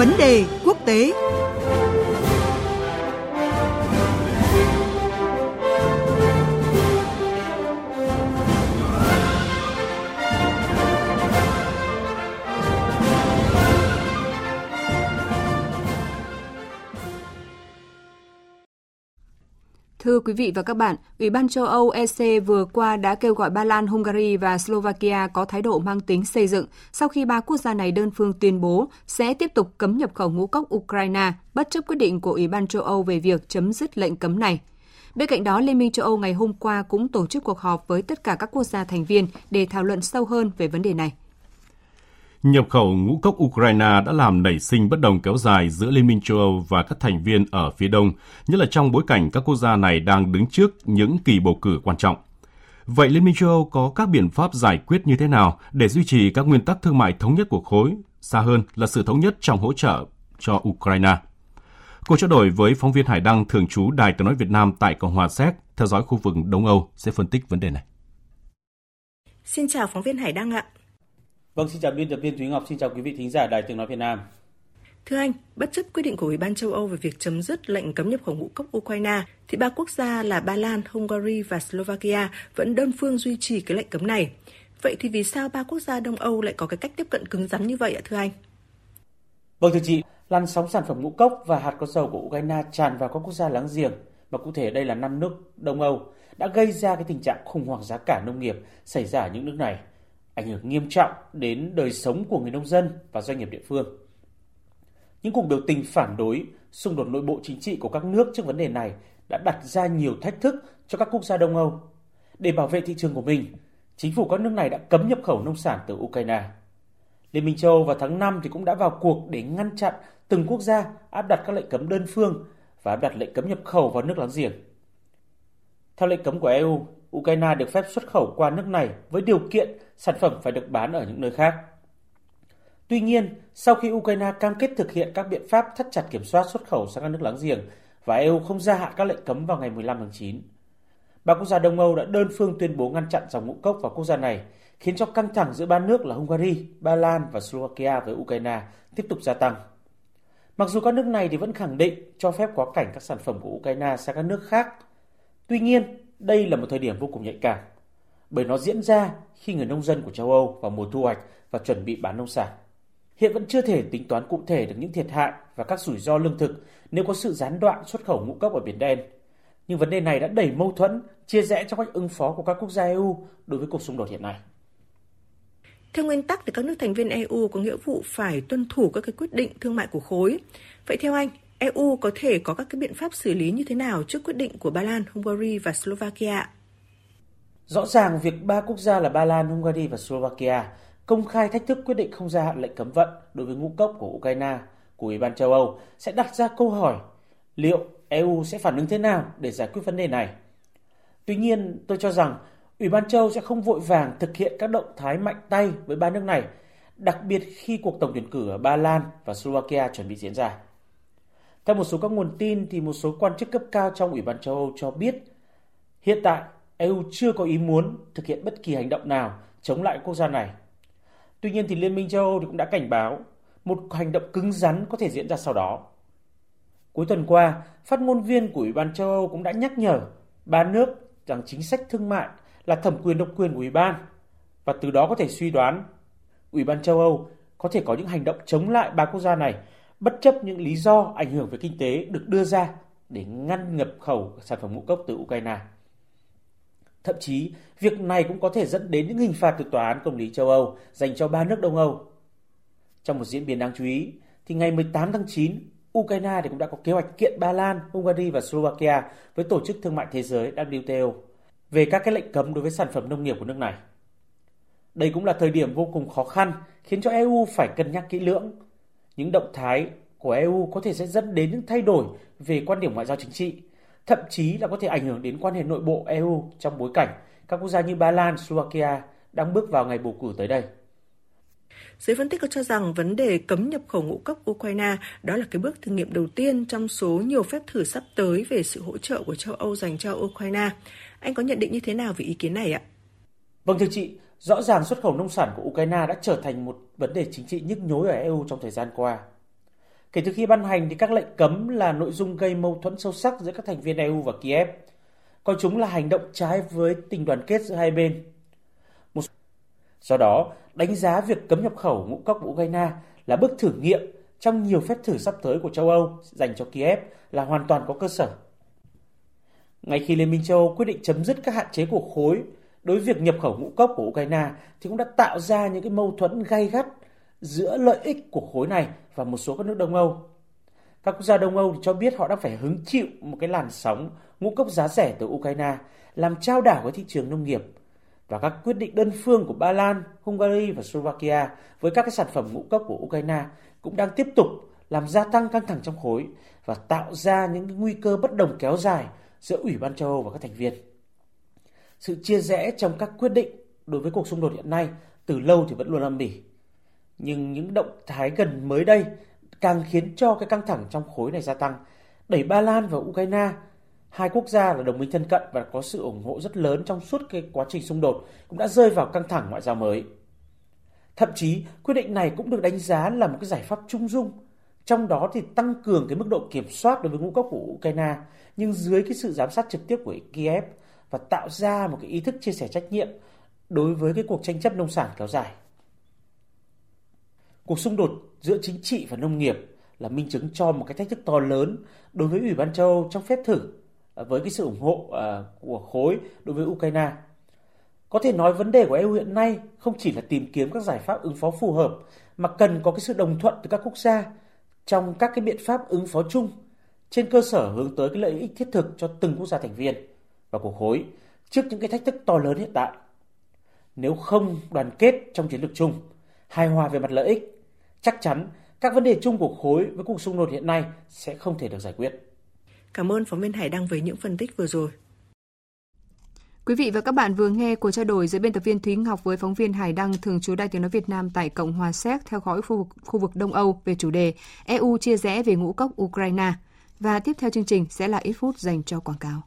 Vấn đề quốc tế. Thưa quý vị và các bạn, Ủy ban châu Âu EC vừa qua đã kêu gọi Ba Lan, Hungary và Slovakia có thái độ mang tính xây dựng sau khi ba quốc gia này đơn phương tuyên bố sẽ tiếp tục cấm nhập khẩu ngũ cốc Ukraine bất chấp quyết định của Ủy ban châu Âu về việc chấm dứt lệnh cấm này. Bên cạnh đó, Liên minh châu Âu ngày hôm qua cũng tổ chức cuộc họp với tất cả các quốc gia thành viên để thảo luận sâu hơn về vấn đề này. Nhập khẩu ngũ cốc Ukraine đã làm nảy sinh bất đồng kéo dài giữa Liên minh châu Âu và các thành viên ở phía đông, nhất là trong bối cảnh các quốc gia này đang đứng trước những kỳ bầu cử quan trọng. Vậy Liên minh châu Âu có các biện pháp giải quyết như thế nào để duy trì các nguyên tắc thương mại thống nhất của khối, xa hơn là sự thống nhất trong hỗ trợ cho Ukraine? Cuộc trao đổi với phóng viên Hải Đăng thường trú Đài tiếng nói Việt Nam tại Cộng hòa Séc theo dõi khu vực Đông Âu sẽ phân tích vấn đề này. Xin chào phóng viên Hải Đăng ạ. Vâng, xin chào biên tập viên Thúy Ngọc, xin chào quý vị thính giả Đài Tiếng Nói Việt Nam. Thưa anh, bất chấp quyết định của Ủy ban châu Âu về việc chấm dứt lệnh cấm nhập khẩu ngũ cốc Ukraine, thì ba quốc gia là Ba Lan, Hungary và Slovakia vẫn đơn phương duy trì cái lệnh cấm này. Vậy thì vì sao ba quốc gia Đông Âu lại có cái cách tiếp cận cứng rắn như vậy ạ thưa anh? Vâng thưa chị, làn sóng sản phẩm ngũ cốc và hạt có dầu của Ukraine tràn vào các quốc gia láng giềng, mà cụ thể đây là năm nước Đông Âu, đã gây ra cái tình trạng khủng hoảng giá cả nông nghiệp xảy ra ở những nước này ảnh hưởng nghiêm trọng đến đời sống của người nông dân và doanh nghiệp địa phương. Những cuộc biểu tình phản đối, xung đột nội bộ chính trị của các nước trước vấn đề này đã đặt ra nhiều thách thức cho các quốc gia Đông Âu. Để bảo vệ thị trường của mình, chính phủ các nước này đã cấm nhập khẩu nông sản từ Ukraine. Liên minh châu Âu vào tháng 5 thì cũng đã vào cuộc để ngăn chặn từng quốc gia áp đặt các lệnh cấm đơn phương và áp đặt lệnh cấm nhập khẩu vào nước láng giềng. Theo lệnh cấm của EU, Ukraine được phép xuất khẩu qua nước này với điều kiện sản phẩm phải được bán ở những nơi khác. Tuy nhiên, sau khi Ukraine cam kết thực hiện các biện pháp thắt chặt kiểm soát xuất khẩu sang các nước láng giềng và EU không gia hạn các lệnh cấm vào ngày 15 tháng 9, ba quốc gia Đông Âu đã đơn phương tuyên bố ngăn chặn dòng ngũ cốc vào quốc gia này, khiến cho căng thẳng giữa ba nước là Hungary, Ba Lan và Slovakia với Ukraine tiếp tục gia tăng. Mặc dù các nước này thì vẫn khẳng định cho phép quá cảnh các sản phẩm của Ukraine sang các nước khác, tuy nhiên đây là một thời điểm vô cùng nhạy cảm, bởi nó diễn ra khi người nông dân của châu Âu vào mùa thu hoạch và chuẩn bị bán nông sản. Hiện vẫn chưa thể tính toán cụ thể được những thiệt hại và các rủi ro lương thực nếu có sự gián đoạn xuất khẩu ngũ cốc ở Biển Đen. Nhưng vấn đề này đã đẩy mâu thuẫn, chia rẽ trong cách ứng phó của các quốc gia EU đối với cuộc xung đột hiện nay. Theo nguyên tắc thì các nước thành viên EU có nghĩa vụ phải tuân thủ các cái quyết định thương mại của khối. Vậy theo anh, EU có thể có các cái biện pháp xử lý như thế nào trước quyết định của Ba Lan, Hungary và Slovakia? Rõ ràng việc ba quốc gia là Ba Lan, Hungary và Slovakia công khai thách thức quyết định không gia hạn lệnh cấm vận đối với ngũ cốc của Ukraine của Ủy ban châu Âu sẽ đặt ra câu hỏi liệu EU sẽ phản ứng thế nào để giải quyết vấn đề này. Tuy nhiên, tôi cho rằng Ủy ban châu sẽ không vội vàng thực hiện các động thái mạnh tay với ba nước này, đặc biệt khi cuộc tổng tuyển cử ở Ba Lan và Slovakia chuẩn bị diễn ra. Theo một số các nguồn tin thì một số quan chức cấp cao trong Ủy ban châu Âu cho biết hiện tại EU chưa có ý muốn thực hiện bất kỳ hành động nào chống lại quốc gia này. Tuy nhiên thì Liên minh châu Âu cũng đã cảnh báo một hành động cứng rắn có thể diễn ra sau đó. Cuối tuần qua, phát ngôn viên của Ủy ban châu Âu cũng đã nhắc nhở ba nước rằng chính sách thương mại là thẩm quyền độc quyền của Ủy ban và từ đó có thể suy đoán Ủy ban châu Âu có thể có những hành động chống lại ba quốc gia này bất chấp những lý do ảnh hưởng về kinh tế được đưa ra để ngăn nhập khẩu sản phẩm ngũ cốc từ Ukraine. Thậm chí, việc này cũng có thể dẫn đến những hình phạt từ Tòa án Công lý châu Âu dành cho ba nước Đông Âu. Trong một diễn biến đáng chú ý, thì ngày 18 tháng 9, Ukraine thì cũng đã có kế hoạch kiện Ba Lan, Hungary và Slovakia với Tổ chức Thương mại Thế giới WTO về các cái lệnh cấm đối với sản phẩm nông nghiệp của nước này. Đây cũng là thời điểm vô cùng khó khăn khiến cho EU phải cân nhắc kỹ lưỡng những động thái của EU có thể sẽ dẫn đến những thay đổi về quan điểm ngoại giao chính trị, thậm chí là có thể ảnh hưởng đến quan hệ nội bộ EU trong bối cảnh các quốc gia như Ba Lan, Slovakia đang bước vào ngày bầu cử tới đây. Giới phân tích có cho rằng vấn đề cấm nhập khẩu ngũ cốc Ukraine đó là cái bước thử nghiệm đầu tiên trong số nhiều phép thử sắp tới về sự hỗ trợ của châu Âu dành cho Ukraine. Anh có nhận định như thế nào về ý kiến này ạ? Vâng thưa chị, Rõ ràng xuất khẩu nông sản của Ukraine đã trở thành một vấn đề chính trị nhức nhối ở EU trong thời gian qua. Kể từ khi ban hành thì các lệnh cấm là nội dung gây mâu thuẫn sâu sắc giữa các thành viên EU và Kiev, coi chúng là hành động trái với tình đoàn kết giữa hai bên. Một... Do đó, đánh giá việc cấm nhập khẩu ngũ cốc của Ukraine là bước thử nghiệm trong nhiều phép thử sắp tới của châu Âu dành cho Kiev là hoàn toàn có cơ sở. Ngay khi Liên minh châu Âu quyết định chấm dứt các hạn chế của khối đối với việc nhập khẩu ngũ cốc của Ukraine thì cũng đã tạo ra những cái mâu thuẫn gay gắt giữa lợi ích của khối này và một số các nước Đông Âu. Các quốc gia Đông Âu cho biết họ đang phải hứng chịu một cái làn sóng ngũ cốc giá rẻ từ Ukraine làm trao đảo với thị trường nông nghiệp và các quyết định đơn phương của Ba Lan, Hungary và Slovakia với các cái sản phẩm ngũ cốc của Ukraine cũng đang tiếp tục làm gia tăng căng thẳng trong khối và tạo ra những nguy cơ bất đồng kéo dài giữa Ủy ban châu Âu và các thành viên. Sự chia rẽ trong các quyết định đối với cuộc xung đột hiện nay từ lâu thì vẫn luôn âm ỉ. Nhưng những động thái gần mới đây càng khiến cho cái căng thẳng trong khối này gia tăng, đẩy Ba Lan và Ukraine hai quốc gia là đồng minh thân cận và có sự ủng hộ rất lớn trong suốt cái quá trình xung đột cũng đã rơi vào căng thẳng ngoại giao mới. Thậm chí, quyết định này cũng được đánh giá là một cái giải pháp trung dung, trong đó thì tăng cường cái mức độ kiểm soát đối với ngũ cốc của Ukraine, nhưng dưới cái sự giám sát trực tiếp của Kiev và tạo ra một cái ý thức chia sẻ trách nhiệm đối với cái cuộc tranh chấp nông sản kéo dài. Cuộc xung đột giữa chính trị và nông nghiệp là minh chứng cho một cái thách thức to lớn đối với Ủy ban châu Âu trong phép thử à, với cái sự ủng hộ à, của khối đối với Ukraine. Có thể nói vấn đề của EU hiện nay không chỉ là tìm kiếm các giải pháp ứng phó phù hợp, mà cần có cái sự đồng thuận từ các quốc gia trong các cái biện pháp ứng phó chung trên cơ sở hướng tới cái lợi ích thiết thực cho từng quốc gia thành viên và của khối trước những cái thách thức to lớn hiện tại. Nếu không đoàn kết trong chiến lược chung, hài hòa về mặt lợi ích, chắc chắn các vấn đề chung của khối với cuộc xung đột hiện nay sẽ không thể được giải quyết. Cảm ơn phóng viên Hải Đăng với những phân tích vừa rồi. Quý vị và các bạn vừa nghe cuộc trao đổi giữa biên tập viên Thúy Ngọc với phóng viên Hải Đăng thường trú Đài Tiếng nói Việt Nam tại Cộng hòa Séc theo dõi khu vực, khu vực Đông Âu về chủ đề EU chia rẽ về ngũ cốc Ukraine. Và tiếp theo chương trình sẽ là ít phút dành cho quảng cáo.